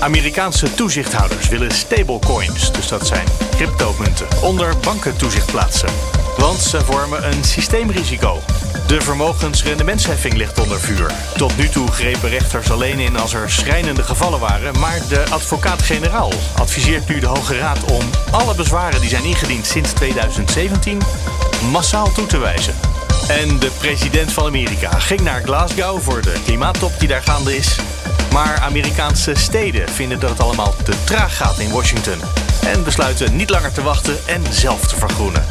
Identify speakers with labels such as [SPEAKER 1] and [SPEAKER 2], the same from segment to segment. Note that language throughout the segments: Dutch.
[SPEAKER 1] Amerikaanse toezichthouders willen stablecoins, dus dat zijn cryptomunten, onder bankentoezicht plaatsen. Want ze vormen een systeemrisico. De vermogensrendementsheffing ligt onder vuur. Tot nu toe grepen rechters alleen in als er schrijnende gevallen waren, maar de advocaat-generaal adviseert nu de Hoge Raad om alle bezwaren die zijn ingediend sinds 2017 massaal toe te wijzen. En de president van Amerika ging naar Glasgow voor de klimaattop die daar gaande is. Maar Amerikaanse steden vinden dat het allemaal te traag gaat in Washington. En besluiten niet langer te wachten en zelf te vergroenen.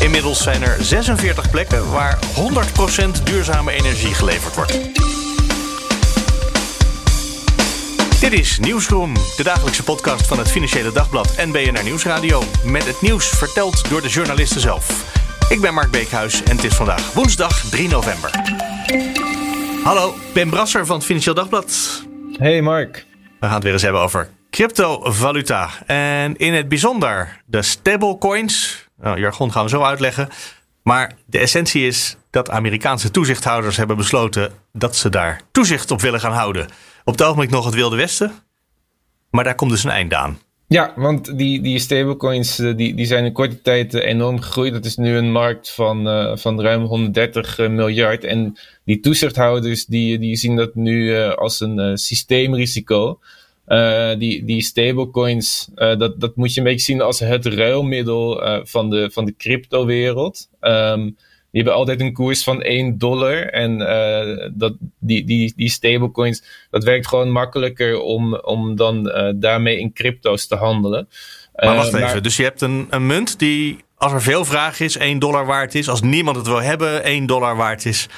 [SPEAKER 1] Inmiddels zijn er 46 plekken waar 100% duurzame energie geleverd wordt. Dit is Nieuwsroom, de dagelijkse podcast van het Financiële Dagblad en BNR Nieuwsradio. Met het nieuws verteld door de journalisten zelf. Ik ben Mark Beekhuis en het is vandaag woensdag 3 november. Hallo, Ben Brasser van het Financieel Dagblad.
[SPEAKER 2] Hey Mark.
[SPEAKER 1] We gaan het weer eens hebben over cryptovaluta. En in het bijzonder de stablecoins. Nou, jargon gaan we zo uitleggen. Maar de essentie is dat Amerikaanse toezichthouders hebben besloten dat ze daar toezicht op willen gaan houden. Op het ogenblik nog het Wilde Westen. Maar daar komt dus een einde aan.
[SPEAKER 2] Ja, want die, die stablecoins eh, die, die zijn in korte tijd eh, enorm gegroeid. Dat is nu een markt van, uh, van ruim 130 miljard. En die toezichthouders die, die zien dat nu als een systeemrisico. die, die stablecoins, dat, dat moet je een beetje zien als het ruilmiddel van, de, van de cryptowereld. Um, die hebben altijd een koers van 1 dollar. En uh, dat, die, die, die stablecoins, dat werkt gewoon makkelijker om, om dan uh, daarmee in crypto's te handelen.
[SPEAKER 1] Maar wacht uh, even, dus je hebt een, een munt die, als er veel vraag is, 1 dollar waard is. Als niemand het wil hebben, 1 dollar waard is.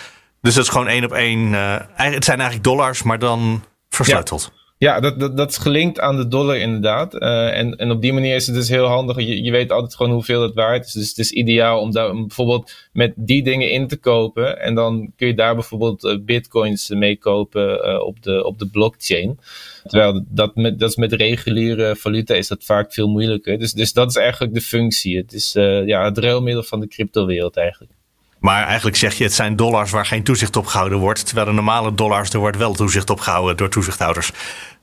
[SPEAKER 1] Dus dat is gewoon één op één. het zijn eigenlijk dollars, maar dan versleuteld.
[SPEAKER 2] Ja. Ja, dat, dat, dat is gelinkt aan de dollar inderdaad. Uh, en, en op die manier is het dus heel handig. Je, je weet altijd gewoon hoeveel het waard is. Dus het is ideaal om daar bijvoorbeeld met die dingen in te kopen. En dan kun je daar bijvoorbeeld uh, bitcoins mee kopen uh, op, de, op de blockchain. Terwijl dat, met, dat is met reguliere valuta is dat vaak veel moeilijker. Dus, dus dat is eigenlijk de functie. Het is ja, het ruilmiddel van de cryptowereld eigenlijk.
[SPEAKER 1] Maar eigenlijk zeg je, het zijn dollars waar geen toezicht op gehouden wordt. Terwijl de normale dollars, er wordt wel toezicht op gehouden door toezichthouders.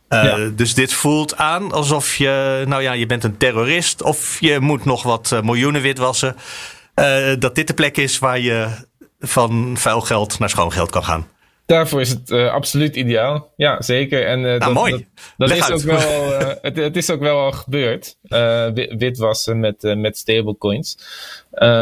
[SPEAKER 1] Uh, ja. Dus dit voelt aan alsof je, nou ja, je bent een terrorist of je moet nog wat uh, miljoenen witwassen. Uh, dat dit de plek is waar je van vuil geld naar schoon geld kan gaan.
[SPEAKER 2] Daarvoor is het uh, absoluut ideaal. Ja, zeker. En, uh,
[SPEAKER 1] nou,
[SPEAKER 2] dat,
[SPEAKER 1] mooi.
[SPEAKER 2] Dat, dat is ook wel, uh, het, het, is ook wel al gebeurd. witwassen met, met stablecoins.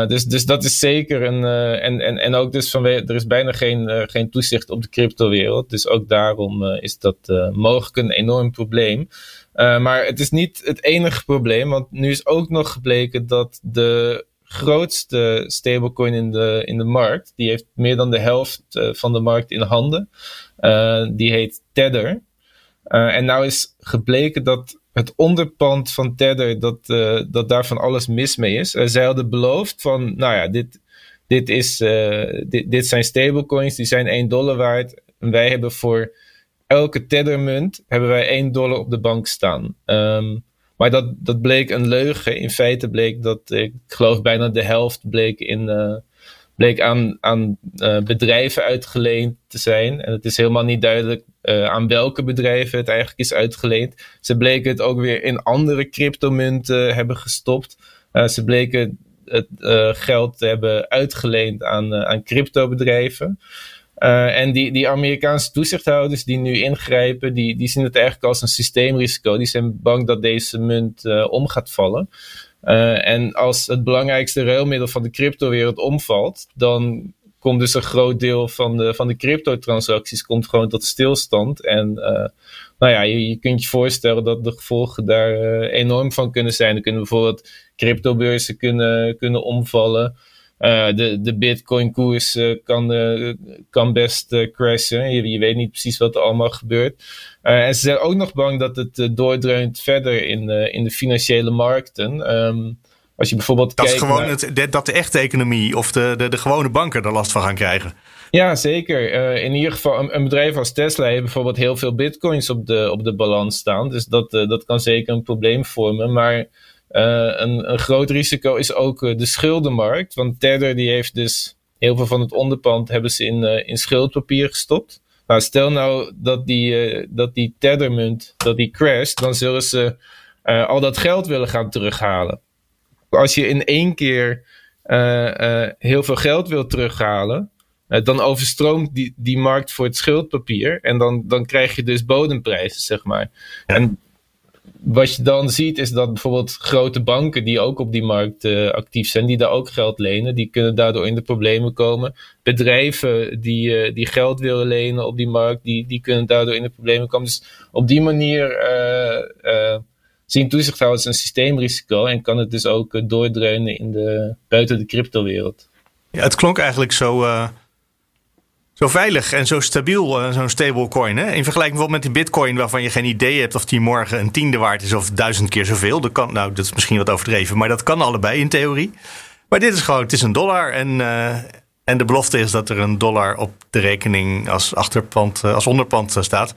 [SPEAKER 2] dus, dus dat is zeker een. en, en, en ook dus vanwege. Er is bijna geen, geen toezicht op de cryptowereld. Dus ook daarom is dat mogelijk een enorm probleem. maar het is niet het enige probleem. Want nu is ook nog gebleken dat de grootste stablecoin in de, in de markt. Die heeft meer dan de helft uh, van de markt in handen. Uh, die heet Tether. Uh, en nou is gebleken dat het onderpand van Tether, dat, dat daar van alles mis mee is. zij hadden beloofd van, nou ja, dit, dit, is, dit, dit zijn stablecoins, die zijn 1 dollar waard. En wij hebben voor elke Tether-munt hebben wij 1 dollar op de bank staan. Um, maar dat, dat bleek een leugen. In feite bleek dat, ik geloof bijna de helft bleek, in, uh, bleek aan, aan uh, bedrijven uitgeleend te zijn. En het is helemaal niet duidelijk uh, aan welke bedrijven het eigenlijk is uitgeleend. Ze bleken het ook weer in andere cryptomunten hebben gestopt. ze bleken het geld te hebben uitgeleend aan, aan cryptobedrijven. Uh, en die, die Amerikaanse toezichthouders die nu ingrijpen, die, die zien het eigenlijk als een systeemrisico. Die zijn bang dat deze munt uh, om gaat vallen. Uh, en als het belangrijkste ruilmiddel van de cryptowereld omvalt, dan komt dus een groot deel van de, van de cryptotransacties komt gewoon tot stilstand. En nou ja, je, je kunt je voorstellen dat de gevolgen daar enorm van kunnen zijn. Er kunnen bijvoorbeeld cryptobeurzen kunnen, kunnen omvallen. De, de Bitcoin-koers kan, kan best crashen. Je, je, weet niet precies wat er allemaal gebeurt. en ze zijn ook nog bang dat het doordreunt verder in, in de financiële markten. Um, als je bijvoorbeeld
[SPEAKER 1] dat kijkt. Gewoon het, dat de echte economie of de, de, de gewone banken er last van gaan krijgen.
[SPEAKER 2] Ja, zeker. Uh, in ieder geval, een, een, bedrijf als Tesla heeft bijvoorbeeld heel veel bitcoins op de, op de balans staan. Dus dat, uh, dat kan zeker een probleem vormen. Maar een, een groot risico is ook de schuldenmarkt. Want Tether die heeft dus heel veel van het onderpand hebben ze in, in schuldpapier gestopt. Nou, stel nou dat die, dat die Tethermunt dat die crasht, dan zullen ze al dat geld willen gaan terughalen als je in één keer uh, uh, heel veel geld wilt terughalen, uh, dan overstroomt die, die markt voor het schuldpapier. En dan, dan krijg je dus bodemprijzen, zeg maar. En wat je dan ziet is dat bijvoorbeeld grote banken die ook op die markt actief zijn, die daar ook geld lenen, die kunnen daardoor in de problemen komen. Bedrijven die, die geld willen lenen op die markt, die, die kunnen daardoor in de problemen komen. Dus op die manier zien toezichthouders een systeemrisico en kan het dus ook uh, doordreunen in de, buiten de cryptowereld.
[SPEAKER 1] Ja, het klonk eigenlijk zo, uh, zo veilig en zo stabiel, uh, zo'n stablecoin. Hè? In vergelijking bijvoorbeeld met die bitcoin waarvan je geen idee hebt of die morgen een tiende waard is of duizend keer zoveel. Dat kan, nou, dat is misschien wat overdreven, maar dat kan allebei in theorie. Maar dit is gewoon, het is een dollar en, en de belofte is dat er een dollar op de rekening als achterpand, als onderpand staat.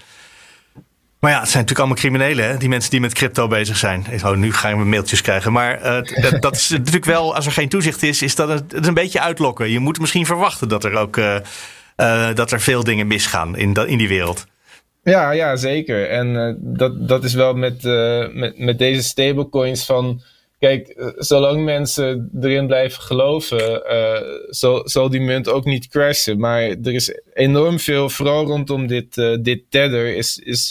[SPEAKER 1] Maar ja, het zijn natuurlijk allemaal criminelen, hè? die mensen die met crypto bezig zijn. Oh, nu gaan we mailtjes krijgen. Maar dat, dat, is natuurlijk wel, als er geen toezicht is, is dat het een beetje uitlokken. Je moet misschien verwachten dat er ook uh, dat er veel dingen misgaan in, in die wereld.
[SPEAKER 2] Ja, ja zeker. En dat, dat is wel met, met, met deze stablecoins van Kijk, eh, zolang mensen erin blijven geloven, zal, zal die munt ook niet crashen. Maar er is enorm veel, vooral rondom dit, dit tether, is, is,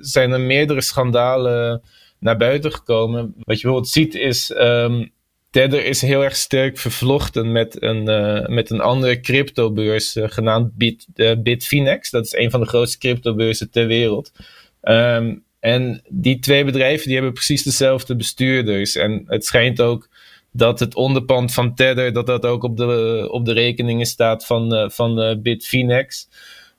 [SPEAKER 2] zijn er meerdere schandalen naar buiten gekomen. Wat je bijvoorbeeld ziet is, um, tether is heel erg sterk vervlochten met een, met een andere cryptobeurs genaamd Bit, Bitfinex. Dat is een van de grootste cryptobeurzen ter wereld. Um, en die twee bedrijven die hebben precies dezelfde bestuurders. En het schijnt ook dat het onderpand van Tether, dat dat ook op de, op de rekeningen staat van, van Bitfinex.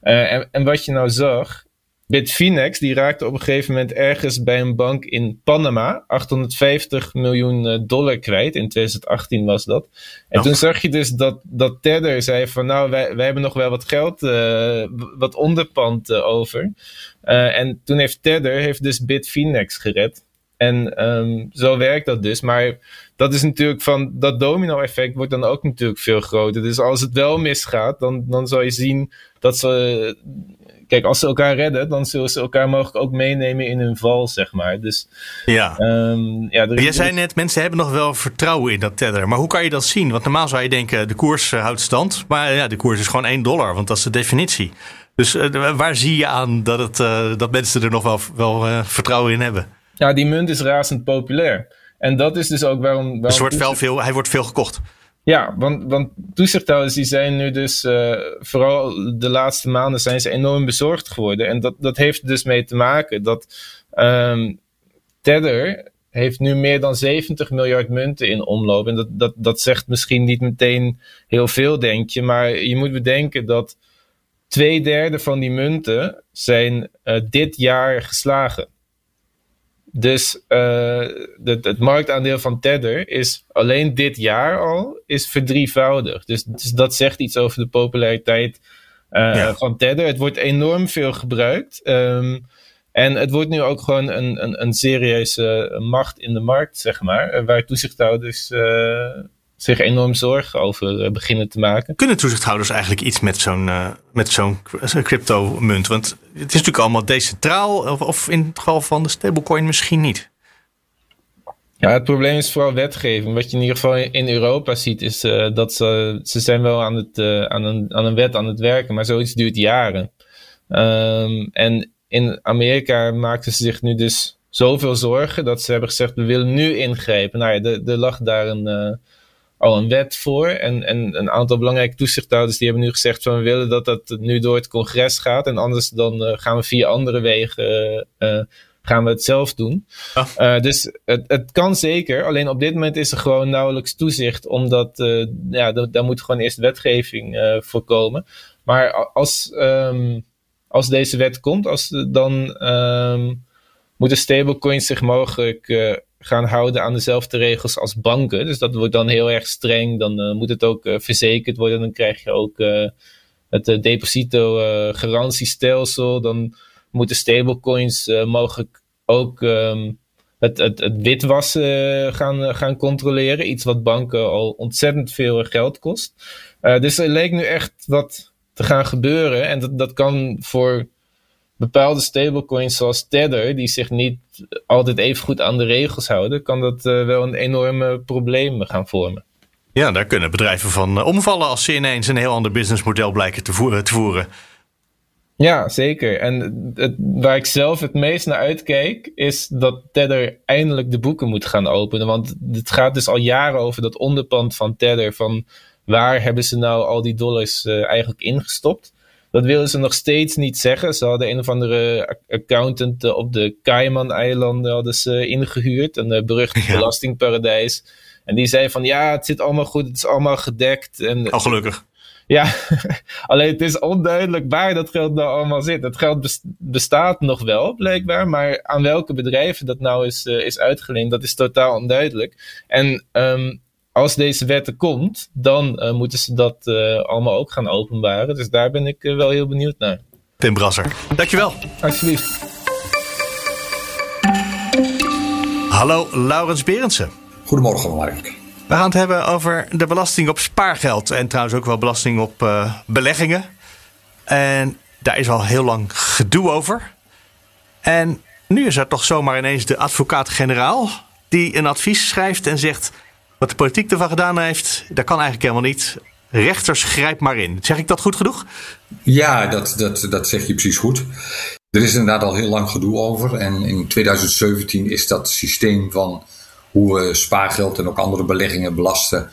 [SPEAKER 2] En, en wat je nou zag, Bitfinex die raakte op een gegeven moment ergens bij een bank in Panama 850 miljoen dollar kwijt. In 2018 was dat. En toen zag je dus dat, dat Tether zei van nou, wij, wij hebben nog wel wat geld, wat onderpand over. Uh, en toen heeft Tether heeft dus Bitfinex gered. En um, zo werkt dat dus. Maar dat is natuurlijk van dat domino-effect wordt dan ook natuurlijk veel groter. Dus als het wel misgaat, dan, dan zal je zien dat ze. Kijk, als ze elkaar redden, dan zullen ze elkaar mogelijk ook meenemen in hun val, zeg maar. Dus,
[SPEAKER 1] ja. Um, ja Jij zei net, mensen hebben nog wel vertrouwen in dat tether. Maar hoe kan je dat zien? Want normaal zou je denken, de koers eh, houdt stand. Maar ja, de koers is gewoon 1 dollar, want dat is de definitie. Dus uh, waar zie je aan dat, het, uh, dat mensen er nog wel, wel uh, vertrouwen in hebben?
[SPEAKER 2] Ja, die munt is razend populair. En dat is dus ook waarom. waarom
[SPEAKER 1] dus wordt veel, hij wordt veel gekocht.
[SPEAKER 2] Ja, want, want toezichthouders die zijn nu dus, uh, vooral de laatste maanden, zijn ze enorm bezorgd geworden. En dat, dat heeft dus mee te maken dat um, Tether heeft nu meer dan 70 miljard munten in omloop. En dat, dat, dat zegt misschien niet meteen heel veel, denk je. Maar je moet bedenken dat twee derde van die munten zijn uh, dit jaar geslagen. Dus uh, het marktaandeel van Tether is alleen dit jaar al is verdrievoudigd. Dus, dus dat zegt iets over de populariteit uh, ja. van Tether. Het wordt enorm veel gebruikt. Um, en het wordt nu ook gewoon een, een, een serieuze macht in de markt, zeg maar. Waar toezichthouders zich enorm zorgen over eh, beginnen te maken.
[SPEAKER 1] Kunnen toezichthouders eigenlijk iets met zo'n uh, met zo'n crypto-munt? Want het is natuurlijk allemaal decentraal, of, of in het geval van de stablecoin misschien niet.
[SPEAKER 2] Ja, het probleem is vooral wetgeving. Wat je in ieder geval in Europa ziet, is uh, dat ze, ze zijn wel aan, het, uh, aan, een, aan een wet aan het werken, maar zoiets duurt jaren. Um, en in Amerika maakten ze zich nu dus zoveel zorgen dat ze hebben gezegd: we willen nu ingrijpen. Nou ja, er lag daar een al een wet voor. En, en een aantal belangrijke toezichthouders die hebben nu gezegd van we willen dat dat nu door het congres gaat. En anders dan uh, gaan we via andere wegen uh, gaan we het zelf doen. Uh, dus het, het kan zeker. Alleen op dit moment is er gewoon nauwelijks toezicht. Omdat ja, daar moet gewoon eerst wetgeving voor komen. Maar als, um, als deze wet komt, als, dan um, moeten stablecoins zich mogelijk gaan houden aan dezelfde regels als banken. Dus dat wordt dan heel erg streng. Dan moet het ook verzekerd worden. Dan krijg je ook het deposito garantiestelsel. Dan moeten stablecoins mogelijk ook um, het, het, het witwassen gaan, gaan controleren. Iets wat banken al ontzettend veel geld kost. Dus er leek nu echt wat te gaan gebeuren. En dat, dat kan voor bepaalde stablecoins zoals Tether, die zich niet altijd even goed aan de regels houden, kan dat uh, wel een enorme probleem gaan vormen.
[SPEAKER 1] Ja, daar kunnen bedrijven van omvallen als ze ineens een heel ander businessmodel blijken te voeren. Te voeren.
[SPEAKER 2] Ja, zeker. En het, waar ik zelf het meest naar uitkijk, is dat Tether eindelijk de boeken moet gaan openen. Want het gaat dus al jaren over dat onderpand van Tether. Van waar hebben ze nou al die dollars uh, eigenlijk ingestopt? Dat willen ze nog steeds niet zeggen. Ze hadden een of andere accountant op de Cayman-eilanden hadden ze ingehuurd. Een uh, berucht belastingparadijs. En die zei van ja, het zit allemaal goed, het is allemaal gedekt. En,
[SPEAKER 1] al gelukkig.
[SPEAKER 2] Ja, alleen het is onduidelijk waar dat geld nou allemaal zit. Het geld bestaat nog wel, blijkbaar, maar aan welke bedrijven dat nou is, uh, is uitgeleend, dat is totaal onduidelijk. En um, als deze wet er komt, dan uh, moeten ze dat uh, allemaal ook gaan openbaren. Dus daar ben ik wel heel benieuwd naar.
[SPEAKER 1] Tim Brasser, dankjewel.
[SPEAKER 2] Alsjeblieft.
[SPEAKER 1] Hallo, Laurens Berendsen.
[SPEAKER 3] Goedemorgen, Mark.
[SPEAKER 1] We gaan het hebben over de belasting op spaargeld. En trouwens ook wel belasting op uh, beleggingen. En daar is al heel lang gedoe over. En nu is er toch zomaar ineens de advocaat-generaal. die een advies schrijft en zegt. Wat de politiek ervan gedaan heeft. dat kan eigenlijk helemaal niet. Rechters, grijp maar in. Zeg ik dat goed genoeg?
[SPEAKER 3] Ja, dat, dat, dat zeg je precies goed. Er is inderdaad al heel lang gedoe over. En in 2017 is dat systeem van hoe we spaargeld en ook andere beleggingen belasten,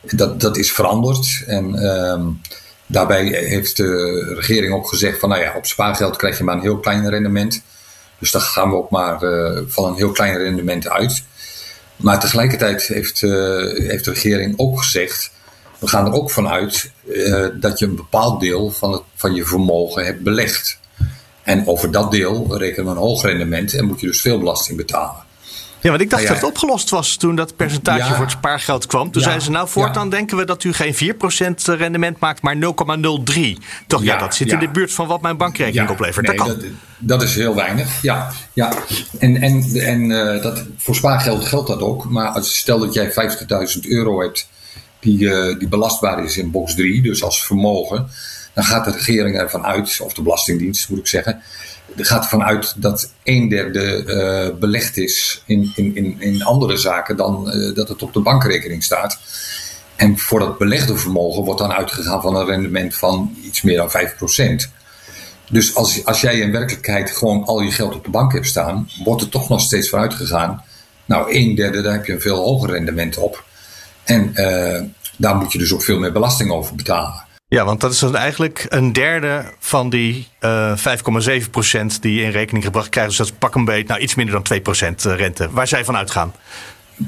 [SPEAKER 3] dat, dat is veranderd. En um, daarbij heeft de regering ook gezegd van nou ja, op spaargeld krijg je maar een heel klein rendement. Dus daar gaan we ook maar uh, van een heel klein rendement uit. Maar tegelijkertijd heeft, uh, heeft de regering ook gezegd, we gaan er ook vanuit uh, dat je een bepaald deel van, het, van je vermogen hebt belegd. En over dat deel rekenen we een hoog rendement en moet je dus veel belasting betalen.
[SPEAKER 1] Ja, want ik dacht dat het opgelost was toen dat percentage voor het spaargeld kwam. Toen zeiden ze nou voortaan denken we dat u geen 4% rendement maakt, maar 0,03. Toch ja, dat zit in de buurt van wat mijn bankrekening oplevert.
[SPEAKER 3] Nee,
[SPEAKER 1] dat kan.
[SPEAKER 3] Dat, dat, is heel weinig. Ja, ja. En, en, en uh, dat, voor spaargeld geldt dat ook. Maar als, stel dat jij 50.000 euro hebt die, uh, die belastbaar is in box 3, dus als vermogen. Dan gaat de regering ervan uit, of de Belastingdienst moet ik zeggen, er gaat ervan uit dat een derde uh, belegd is in, in, in, andere zaken dan uh, dat het op de bankrekening staat. En voor dat belegde vermogen wordt dan uitgegaan van een rendement van iets meer dan 5%. Dus als, als jij in werkelijkheid gewoon al je geld op de bank hebt staan, wordt er toch nog steeds vanuit gegaan. Nou, een derde, daar heb je een veel hoger rendement op. En uh, daar moet je dus ook veel meer belasting over betalen.
[SPEAKER 1] Ja, want dat is dan eigenlijk een derde van die uh, eh, 5,7% die in rekening gebracht krijgt. Dus dat is pak een beetje, nou iets minder dan 2% eh, rente, waar zij van uitgaan.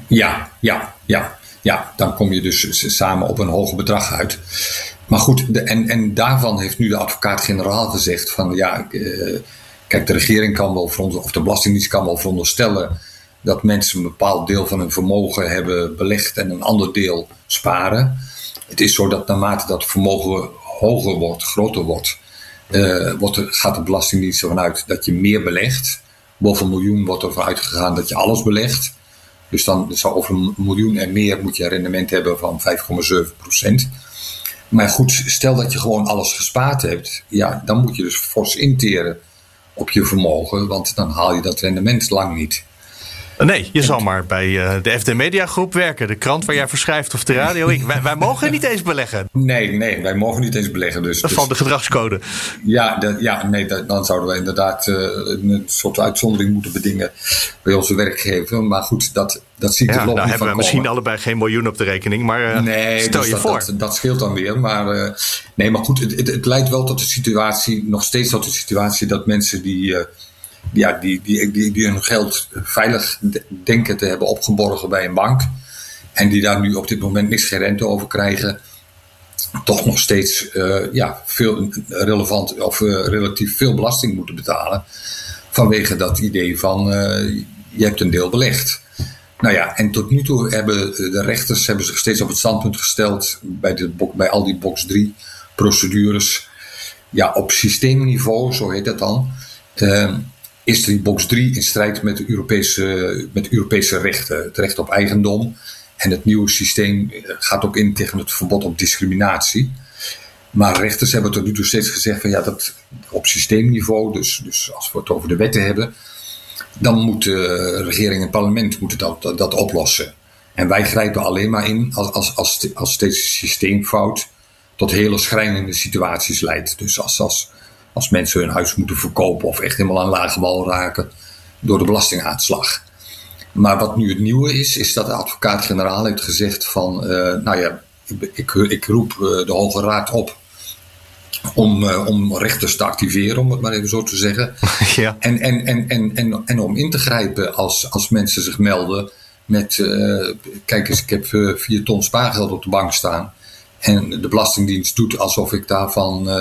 [SPEAKER 3] Ja, ja, ja. Ja, dan kom je dus samen op een hoger bedrag uit. Maar goed, de, en, en daarvan heeft nu de advocaat-generaal gezegd van ja, uh, kijk, de regering kan wel of de Belastingdienst kan wel veronderstellen dat mensen een bepaald deel van hun vermogen hebben belegd en een ander deel sparen. Het is zo dat naarmate dat vermogen hoger wordt, groter wordt, uh, wordt gaat de Belastingdienst ervan uit dat je meer belegt. Boven een miljoen wordt er vanuit gegaan dat je alles belegt. Dus dan zou over een miljoen en meer moet je een rendement hebben van 5,7 procent. Maar goed, stel dat je gewoon alles gespaard hebt, ja, dan moet je dus fors interen op je vermogen, want dan haal je dat rendement lang niet.
[SPEAKER 1] Nee, je zal maar bij uh, de FD Media Groep werken. De krant waar jij verschrijft of de radio. Ik, wij, wij, mogen niet eens beleggen.
[SPEAKER 3] Nee, nee, wij mogen niet eens beleggen. Dus,
[SPEAKER 1] dat is van de gedragscode.
[SPEAKER 3] Ja, ja nee, dan zouden wij inderdaad uh, een soort uitzondering moeten bedingen bij onze werkgever. Maar goed, dat, dat ziet
[SPEAKER 1] ja,
[SPEAKER 3] er
[SPEAKER 1] nou hebben we misschien allebei geen miljoen op de rekening. Maar uh,
[SPEAKER 3] nee,
[SPEAKER 1] stel
[SPEAKER 3] dus
[SPEAKER 1] je
[SPEAKER 3] dat,
[SPEAKER 1] voor.
[SPEAKER 3] Dat, dat, scheelt dan weer. Maar, nee, maar goed, het, het, het, leidt wel tot de situatie, nog steeds tot de situatie dat mensen die ja, die, die, die, hun geld veilig denken te hebben opgeborgen bij een bank. En die daar nu op dit moment niks geen rente over krijgen. Toch nog steeds uh, ja, veel relevant of uh, relatief veel belasting moeten betalen. Vanwege dat idee van uh, je hebt een deel belegd. Nou ja, en tot nu toe hebben de rechters hebben zich steeds op het standpunt gesteld bij, de, bij al die box 3 procedures. Ja, op systeemniveau, zo heet dat dan. Is die box 3 in strijd met de Europese, met Europese rechten, het recht op eigendom. En het nieuwe systeem gaat ook in tegen het verbod op discriminatie. Maar rechters hebben tot nu toe steeds gezegd van ja, dat op systeemniveau, dus, dus als we het over de wetten hebben, dan moeten regering en parlement moeten dat, dat, dat, oplossen. En wij grijpen alleen maar in als, als, als, als steeds systeemfout tot hele schrijnende situaties leidt. Dus als, als, als mensen hun huis moeten verkopen of echt helemaal aan lage wal raken door de belastingaanslag. Maar wat nu het nieuwe is, is dat de advocaat-generaal heeft gezegd van, uh, nou ja, ik, ik roep uh, de Hoge Raad op om, uh, om rechters te activeren, om het maar even zo te zeggen. Ja. En, en, en, en, en, en om in te grijpen als, als mensen zich melden met, kijk eens, ik heb vier ton spaargeld op de bank staan. En de Belastingdienst doet alsof ik daarvan uh,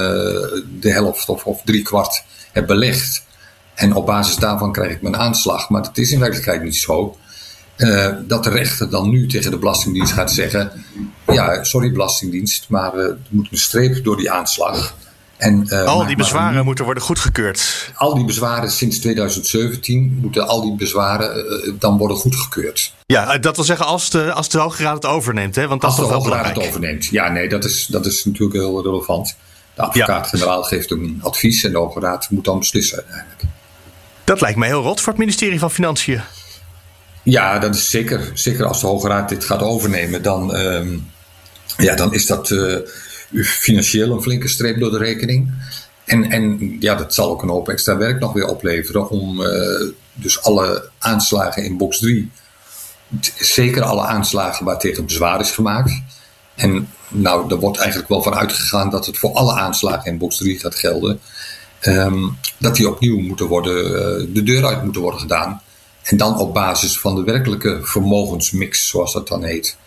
[SPEAKER 3] de helft of, of drie kwart heb belegd. En op basis daarvan krijg ik mijn aanslag. Maar dat is in werkelijkheid niet zo. Uh, dat de rechter dan nu tegen de Belastingdienst gaat zeggen: Ja, sorry, Belastingdienst, maar uh, er moet een streep door die aanslag.
[SPEAKER 1] En, uh, al die bezwaren moeten worden goedgekeurd.
[SPEAKER 3] Al die bezwaren sinds 2017 moeten al die bezwaren dan worden goedgekeurd.
[SPEAKER 1] Ja, dat wil zeggen als de, als de Hoge Raad het overneemt, hè? Want dat
[SPEAKER 3] als
[SPEAKER 1] is
[SPEAKER 3] de
[SPEAKER 1] Hoge
[SPEAKER 3] Raad het overneemt. Ja, nee, dat is, dat is natuurlijk heel relevant. De advocaat-generaal geeft een advies en de Hoge Raad moet dan beslissen uiteindelijk.
[SPEAKER 1] Dat lijkt mij heel rot voor het ministerie van Financiën.
[SPEAKER 3] Ja, dat is zeker. Zeker als de Hoge Raad dit gaat overnemen, dan, um, ja, dan is dat financieel een flinke streep door de rekening. En, en ja, dat zal ook een hoop extra werk nog weer opleveren om uh, dus alle aanslagen in box 3, zeker alle aanslagen waar tegen bezwaar is gemaakt. En nou, er wordt eigenlijk wel van uitgegaan dat het voor alle aanslagen in box 3 gaat gelden. Um, dat die opnieuw moeten worden, uh, de deur uit moeten worden gedaan. En dan op basis van de werkelijke vermogensmix, zoals dat dan heet.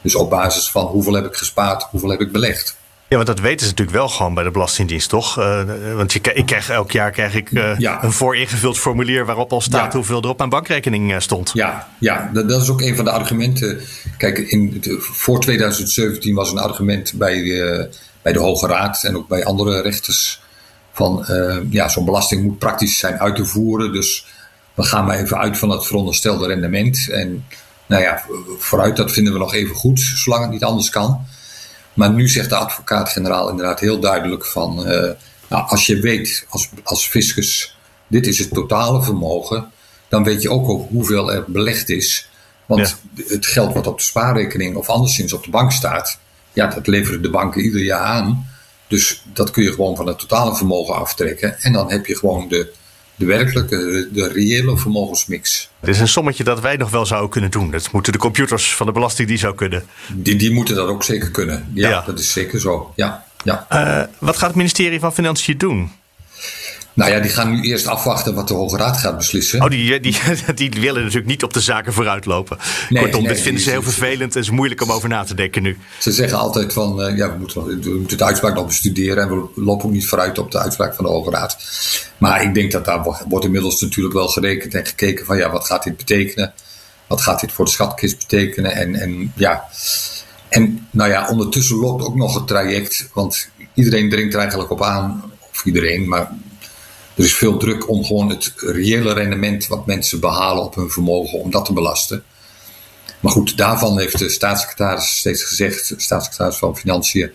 [SPEAKER 3] Dus op basis van hoeveel heb ik gespaard, hoeveel heb ik belegd.
[SPEAKER 1] Ja, want dat weten ze natuurlijk wel gewoon bij de Belastingdienst, toch? Uh, want je, ik krijg, elk jaar krijg ik uh, ja. een vooringevuld formulier waarop al staat ja. hoeveel er op mijn bankrekening stond.
[SPEAKER 3] Ja, ja dat, dat, is ook een van de argumenten. Kijk, in, voor 2017 was een argument bij, bij de Hoge Raad en ook bij andere rechters van ja, zo'n belasting moet praktisch zijn uit te voeren. Dus we gaan maar even uit van het veronderstelde rendement. En nou ja, vooruit, dat vinden we nog even goed, zolang het niet anders kan. Maar nu zegt de advocaat-generaal inderdaad heel duidelijk van... Uh, nou, als je weet als, als fiscus, dit is het totale vermogen... dan weet je ook hoeveel er belegd is. Want ja. het geld wat op de spaarrekening of anderszins op de bank staat... ja, dat leveren de banken ieder jaar aan. Dus dat kun je gewoon van het totale vermogen aftrekken. En dan heb je gewoon de de werkelijke, de reële vermogensmix.
[SPEAKER 1] Het is een sommetje dat wij nog wel zouden kunnen doen. Dat moeten de computers van de Belastingdienst zou kunnen.
[SPEAKER 3] Die, die moeten dat ook zeker kunnen. Ja, ja. dat is zeker zo. Ja, ja.
[SPEAKER 1] Uh, wat gaat het ministerie van Financiën doen?
[SPEAKER 3] Nou ja, die gaan nu eerst afwachten wat de Hoge Raad gaat beslissen.
[SPEAKER 1] Oh, die, die, die willen natuurlijk niet op de zaken vooruitlopen. Nee, Kortom, nee, dit vinden ze heel vervelend en is moeilijk om over na te denken nu.
[SPEAKER 3] Ze zeggen altijd van, uh, ja, we moeten, we moeten de uitspraak nog bestuderen en we lopen ook niet vooruit op de uitspraak van de Hoge Raad. Maar ik denk dat daar wordt inmiddels natuurlijk wel gerekend en gekeken van, ja, wat gaat dit betekenen? Wat gaat dit voor de schatkist betekenen? En, en ja, en nou ja, ondertussen loopt ook nog het traject, want iedereen dringt er eigenlijk op aan, of iedereen, maar er is veel druk om gewoon het reële rendement wat mensen behalen op hun vermogen, om dat te belasten. Maar goed, daarvan heeft de staatssecretaris steeds gezegd, de staatssecretaris van Financiën,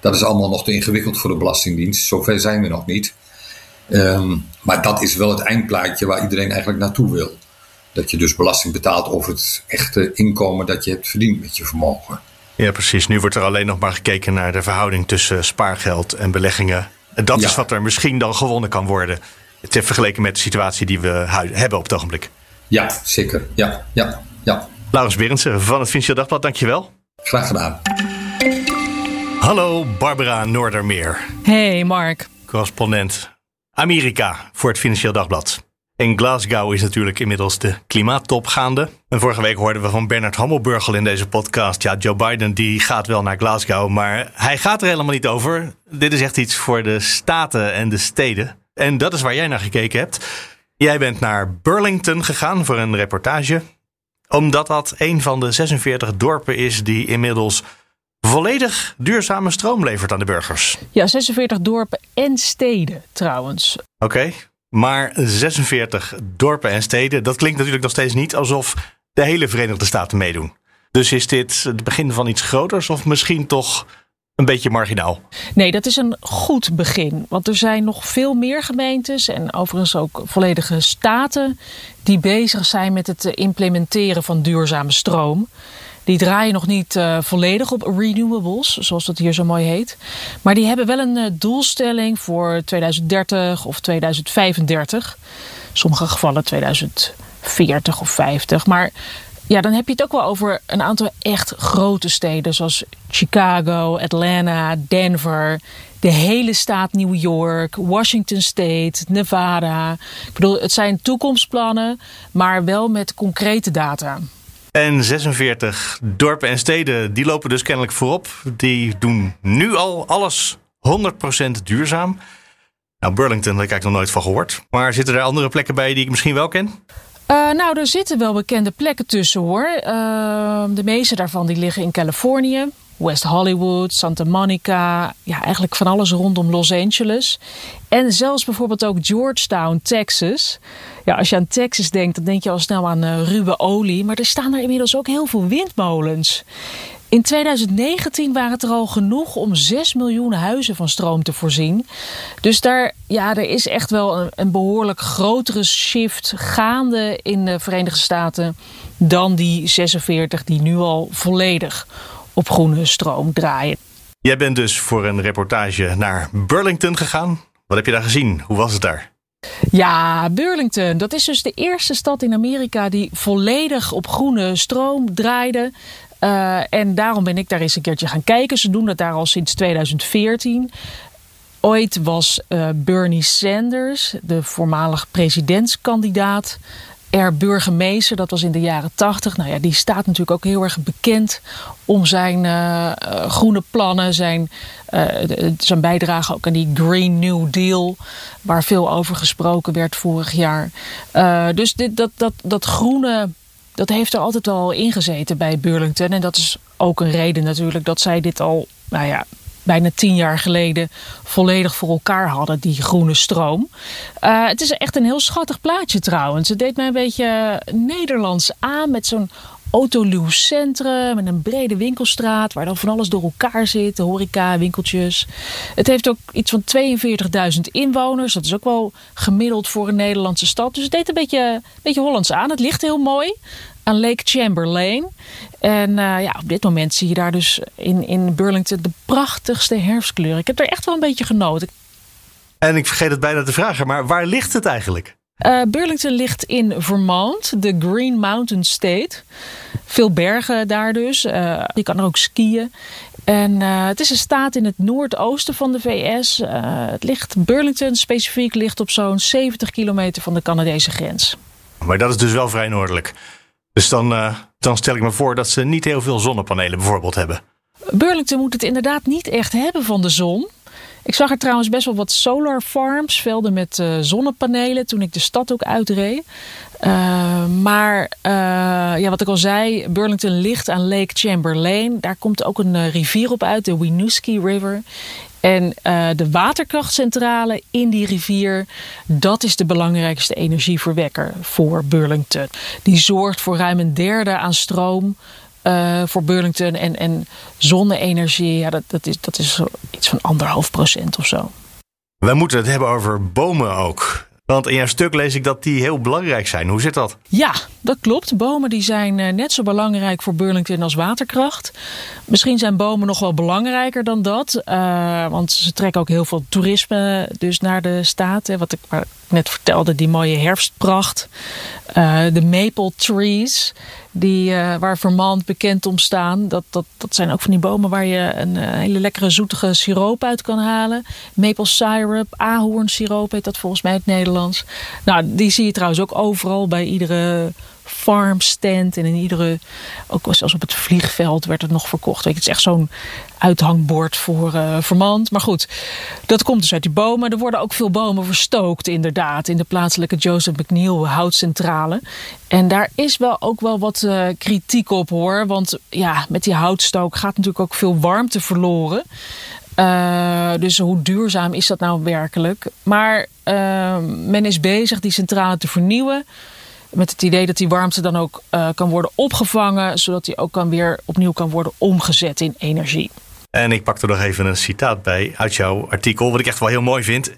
[SPEAKER 3] dat is allemaal nog te ingewikkeld voor de Belastingdienst. Zover zijn we nog niet. Um, maar dat is wel het eindplaatje waar iedereen eigenlijk naartoe wil. Dat je dus belasting betaalt over het echte inkomen dat je hebt verdiend met je vermogen.
[SPEAKER 1] Ja, precies. Nu wordt er alleen nog maar gekeken naar de verhouding tussen spaargeld en beleggingen. En dat is wat er misschien dan gewonnen kan worden. Ter vergeleken met de situatie die we hebben op het ogenblik.
[SPEAKER 3] Ja, zeker. Ja, ja, ja.
[SPEAKER 1] Laurens Berendsen van het Financieel Dagblad, dankjewel.
[SPEAKER 3] Graag gedaan.
[SPEAKER 1] Hallo Barbara Noordermeer.
[SPEAKER 4] Hey Mark.
[SPEAKER 1] Correspondent Amerika voor het Financieel Dagblad. In Glasgow is natuurlijk inmiddels de klimaattop gaande. En vorige week hoorden we van Bernard Hammelburgel in deze podcast. Ja, Joe Biden die gaat wel naar Glasgow, maar hij gaat er helemaal niet over. Dit is echt iets voor de staten en de steden. En dat is waar jij naar gekeken hebt. Jij bent naar Burlington gegaan voor een reportage. Omdat dat een van de 46 dorpen is die inmiddels volledig duurzame stroom levert aan de burgers.
[SPEAKER 4] Ja, 46 dorpen en steden trouwens.
[SPEAKER 1] Oké, maar 46 dorpen en steden, dat klinkt natuurlijk nog steeds niet alsof de hele Verenigde Staten meedoen. Dus is dit het begin van iets groters of misschien toch een beetje marginaal?
[SPEAKER 4] Nee, dat is een goed begin. Want er zijn nog veel meer gemeentes en overigens ook volledige staten die bezig zijn met het implementeren van duurzame stroom. Die draaien nog niet uh, volledig op renewables, zoals dat hier zo mooi heet. Maar die hebben wel een uh, doelstelling voor 2030 of 2035. In sommige gevallen 2040 of 50. Maar ja, dan heb je het ook wel over een aantal echt grote steden, zoals Chicago, Atlanta, Denver, de hele staat New York, Washington State, Nevada. Ik bedoel, het zijn toekomstplannen, maar wel met concrete data.
[SPEAKER 1] En 46 dorpen en steden, die lopen dus kennelijk voorop. Die doen nu al alles 100% duurzaam. Nou, Burlington, daar heb ik nog nooit van gehoord. Maar zitten er andere plekken bij die ik misschien wel ken?
[SPEAKER 4] Uh, nou, er zitten wel bekende plekken tussen hoor. Uh, de meeste daarvan die liggen in Californië. West Hollywood, Santa Monica, ja, eigenlijk van alles rondom Los Angeles. En zelfs bijvoorbeeld ook Georgetown, Texas. Ja, als je aan Texas denkt, dan denk je al snel aan uh, ruwe olie. Maar er staan er inmiddels ook heel veel windmolens. In 2019 waren het er al genoeg om 6 miljoen huizen van stroom te voorzien. Dus daar, ja, er is echt wel een, een behoorlijk grotere shift gaande in de Verenigde Staten dan die 46 die nu al volledig op groene stroom draaien.
[SPEAKER 1] Jij bent dus voor een reportage naar Burlington gegaan. Wat heb je daar gezien? Hoe was het daar?
[SPEAKER 4] Ja, Burlington. Dat is dus de eerste stad in Amerika die volledig op groene stroom draaide. Uh, en daarom ben ik daar eens een keertje gaan kijken. Ze doen dat daar al sinds 2014. Ooit was uh, Bernie Sanders, de voormalig presidentskandidaat, er burgemeester. Dat was in de jaren 80. Nou ja, die staat natuurlijk ook heel erg bekend om zijn uh, groene plannen, zijn, zijn bijdrage ook aan die Green New Deal, waar veel over gesproken werd vorig jaar. dus dit, dat, dat, dat groene dat heeft er altijd al ingezeten bij Burlington. En dat is ook een reden natuurlijk dat zij dit al, nou ja, bijna tien jaar geleden volledig voor elkaar hadden, die groene stroom. Uh, het is echt een heel schattig plaatje trouwens. Het deed mij een beetje Nederlands aan met zo'n autoluw centrum met een brede winkelstraat waar dan van alles door elkaar zit, horeca, winkeltjes. Het heeft ook iets van 42.000 inwoners. Dat is ook wel gemiddeld voor een Nederlandse stad. Dus het deed een beetje, een beetje Hollands aan. Het ligt heel mooi aan Lake Chamberlain. En uh, ja, op dit moment zie je daar dus in, in Burlington de prachtigste herfstkleuren. Ik heb er echt wel een beetje genoten.
[SPEAKER 1] En ik vergeet het bijna te vragen, maar waar ligt het eigenlijk?
[SPEAKER 4] Uh, Burlington ligt in Vermont, de Green Mountain State. Veel bergen daar dus. Uh, je kan er ook skiën. En uh, het is een staat in het noordoosten van de VS. het ligt, Burlington specifiek ligt op zo'n 70 kilometer van de Canadese grens.
[SPEAKER 1] Maar dat is dus wel vrij noordelijk. Dus dan, dan stel ik me voor dat ze niet heel veel zonnepanelen bijvoorbeeld hebben.
[SPEAKER 4] Burlington moet het inderdaad niet echt hebben van de zon. Ik zag er trouwens best wel wat solar farms, velden met uh, zonnepanelen, toen ik de stad ook uitreed. Uh, maar ja, wat ik al zei, Burlington ligt aan Lake Chamberlain. Daar komt ook een rivier op uit, de Winooski River. En de waterkrachtcentrale in die rivier, dat is de belangrijkste energieverwekker voor Burlington. Die zorgt voor ruim een derde aan stroom uh, voor Burlington. En, en zonne-energie, ja, dat, dat, is, dat is iets van anderhalf procent of zo.
[SPEAKER 1] We moeten het hebben over bomen ook. Want in jouw stuk lees ik dat die heel belangrijk zijn. Hoe zit dat?
[SPEAKER 4] Ja, dat klopt. Bomen die zijn eh, net zo belangrijk voor Burlington als waterkracht. Misschien zijn bomen nog wel belangrijker dan dat. Uh, want ze trekken ook heel veel toerisme dus naar de staat. Hè, wat ik net vertelde, die mooie herfstpracht. Uh, de maple trees, die, uh, waar Vermont bekend om staan. Dat, dat, dat zijn ook van die bomen waar je een hele lekkere zoetige siroop uit kan halen. Maple syrup, ahornsiroop heet dat volgens mij in het Nederlands. Nou, die zie je trouwens ook overal bij iedere farmstand. En in iedere, ook zelfs op het vliegveld werd het nog verkocht. Weet je, het is echt zo'n uithangbord voor uh, vermand. Maar goed, dat komt dus uit die bomen. Er worden ook veel bomen verstookt inderdaad. In de plaatselijke Joseph McNeil houtcentrale. En daar is wel ook wel wat uh, kritiek op hoor. Want ja, met die houtstook gaat natuurlijk ook veel warmte verloren. Uh, dus hoe duurzaam is dat nou werkelijk? Maar men is bezig die centrale te vernieuwen. Met het idee dat die warmte dan ook uh, kan worden opgevangen, zodat die ook kan weer opnieuw kan worden omgezet in energie.
[SPEAKER 1] En ik pak er nog even een citaat bij uit jouw artikel, wat ik echt wel heel mooi vind.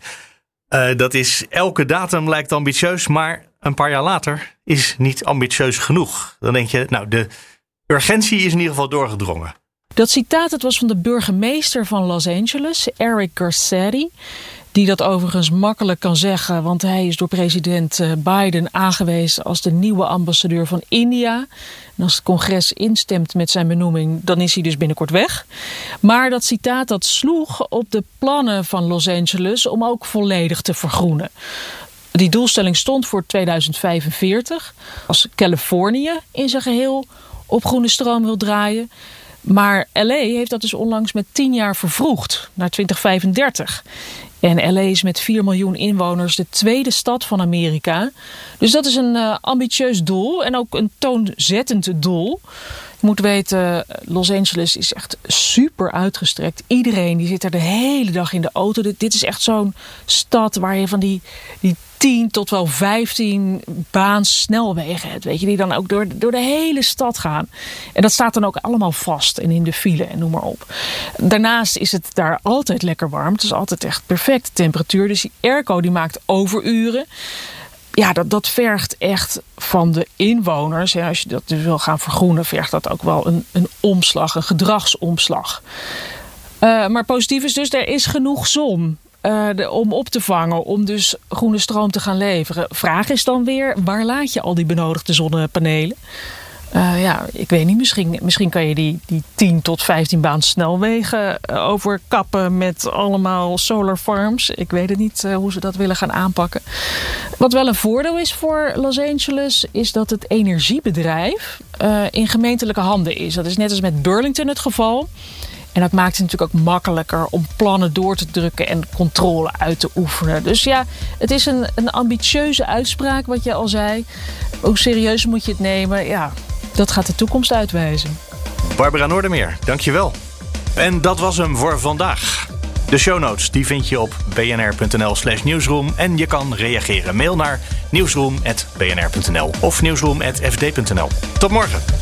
[SPEAKER 1] Uh, dat is: elke datum lijkt ambitieus, maar een paar jaar later is niet ambitieus genoeg. Dan denk je, nou, de urgentie is in ieder geval doorgedrongen.
[SPEAKER 4] Dat citaat het was van de burgemeester van Los Angeles, Eric Garcetti. Die dat overigens makkelijk kan zeggen, want hij is door president eh, Biden aangewezen als de nieuwe ambassadeur van India. En als het congres instemt met zijn benoeming, dan is hij dus binnenkort weg. Maar dat citaat dat sloeg op de plannen van Los Angeles om ook volledig te vergroenen. Die doelstelling stond voor 2045. Als Californië in zijn geheel op groene stroom wil draaien. Maar LA heeft dat dus onlangs met 10 jaar vervroegd naar 2035. En LA is met 4 miljoen inwoners de tweede stad van Amerika. Dus dat is een uh, ambitieus doel en ook een toonzettend doel. Je moet weten, Los Angeles is echt super uitgestrekt. Iedereen die zit er de hele dag in de auto. Dit, dit is echt zo'n stad waar je van die, die 10 tot wel 15 baans snelwegen hebt. Weet je, die dan ook door, door de hele stad gaan. En dat staat dan ook allemaal vast en in de file en noem maar op. Daarnaast is het daar altijd lekker warm. Het is altijd echt perfecte temperatuur. Dus die airco die maakt overuren ja, dat, dat vergt echt van de inwoners. Als je dat dus wil gaan vergroenen, vergt dat ook wel een, een omslag, een gedragsomslag. Uh, maar positief is dus, er is genoeg zon. De, om op te vangen, om dus groene stroom te gaan leveren. Vraag is dan weer, waar laat je al die benodigde zonnepanelen? Uh, ja, ik weet niet. Misschien, misschien kan je die, die 10 tot 15 baan snelwegen uh, overkappen met allemaal solar farms. Ik weet het niet hoe ze dat willen gaan aanpakken. Wat wel een voordeel is voor Los Angeles, is dat het energiebedrijf in gemeentelijke handen is. Dat is net als met Burlington het geval. En dat maakt het natuurlijk ook makkelijker om plannen door te drukken en controle uit te oefenen. Dus ja, het is een, een ambitieuze uitspraak, wat je al zei. Hoe serieus moet je het nemen? Ja, dat gaat de toekomst uitwijzen.
[SPEAKER 1] Barbara Noordermeer, dankjewel. En dat was hem voor vandaag. De show notes die vind je op bnr.nl slash nieuwsroom. En je kan reageren. Mail naar nieuwsroom.bnr.nl of nieuwsroom.fd.nl. Tot morgen.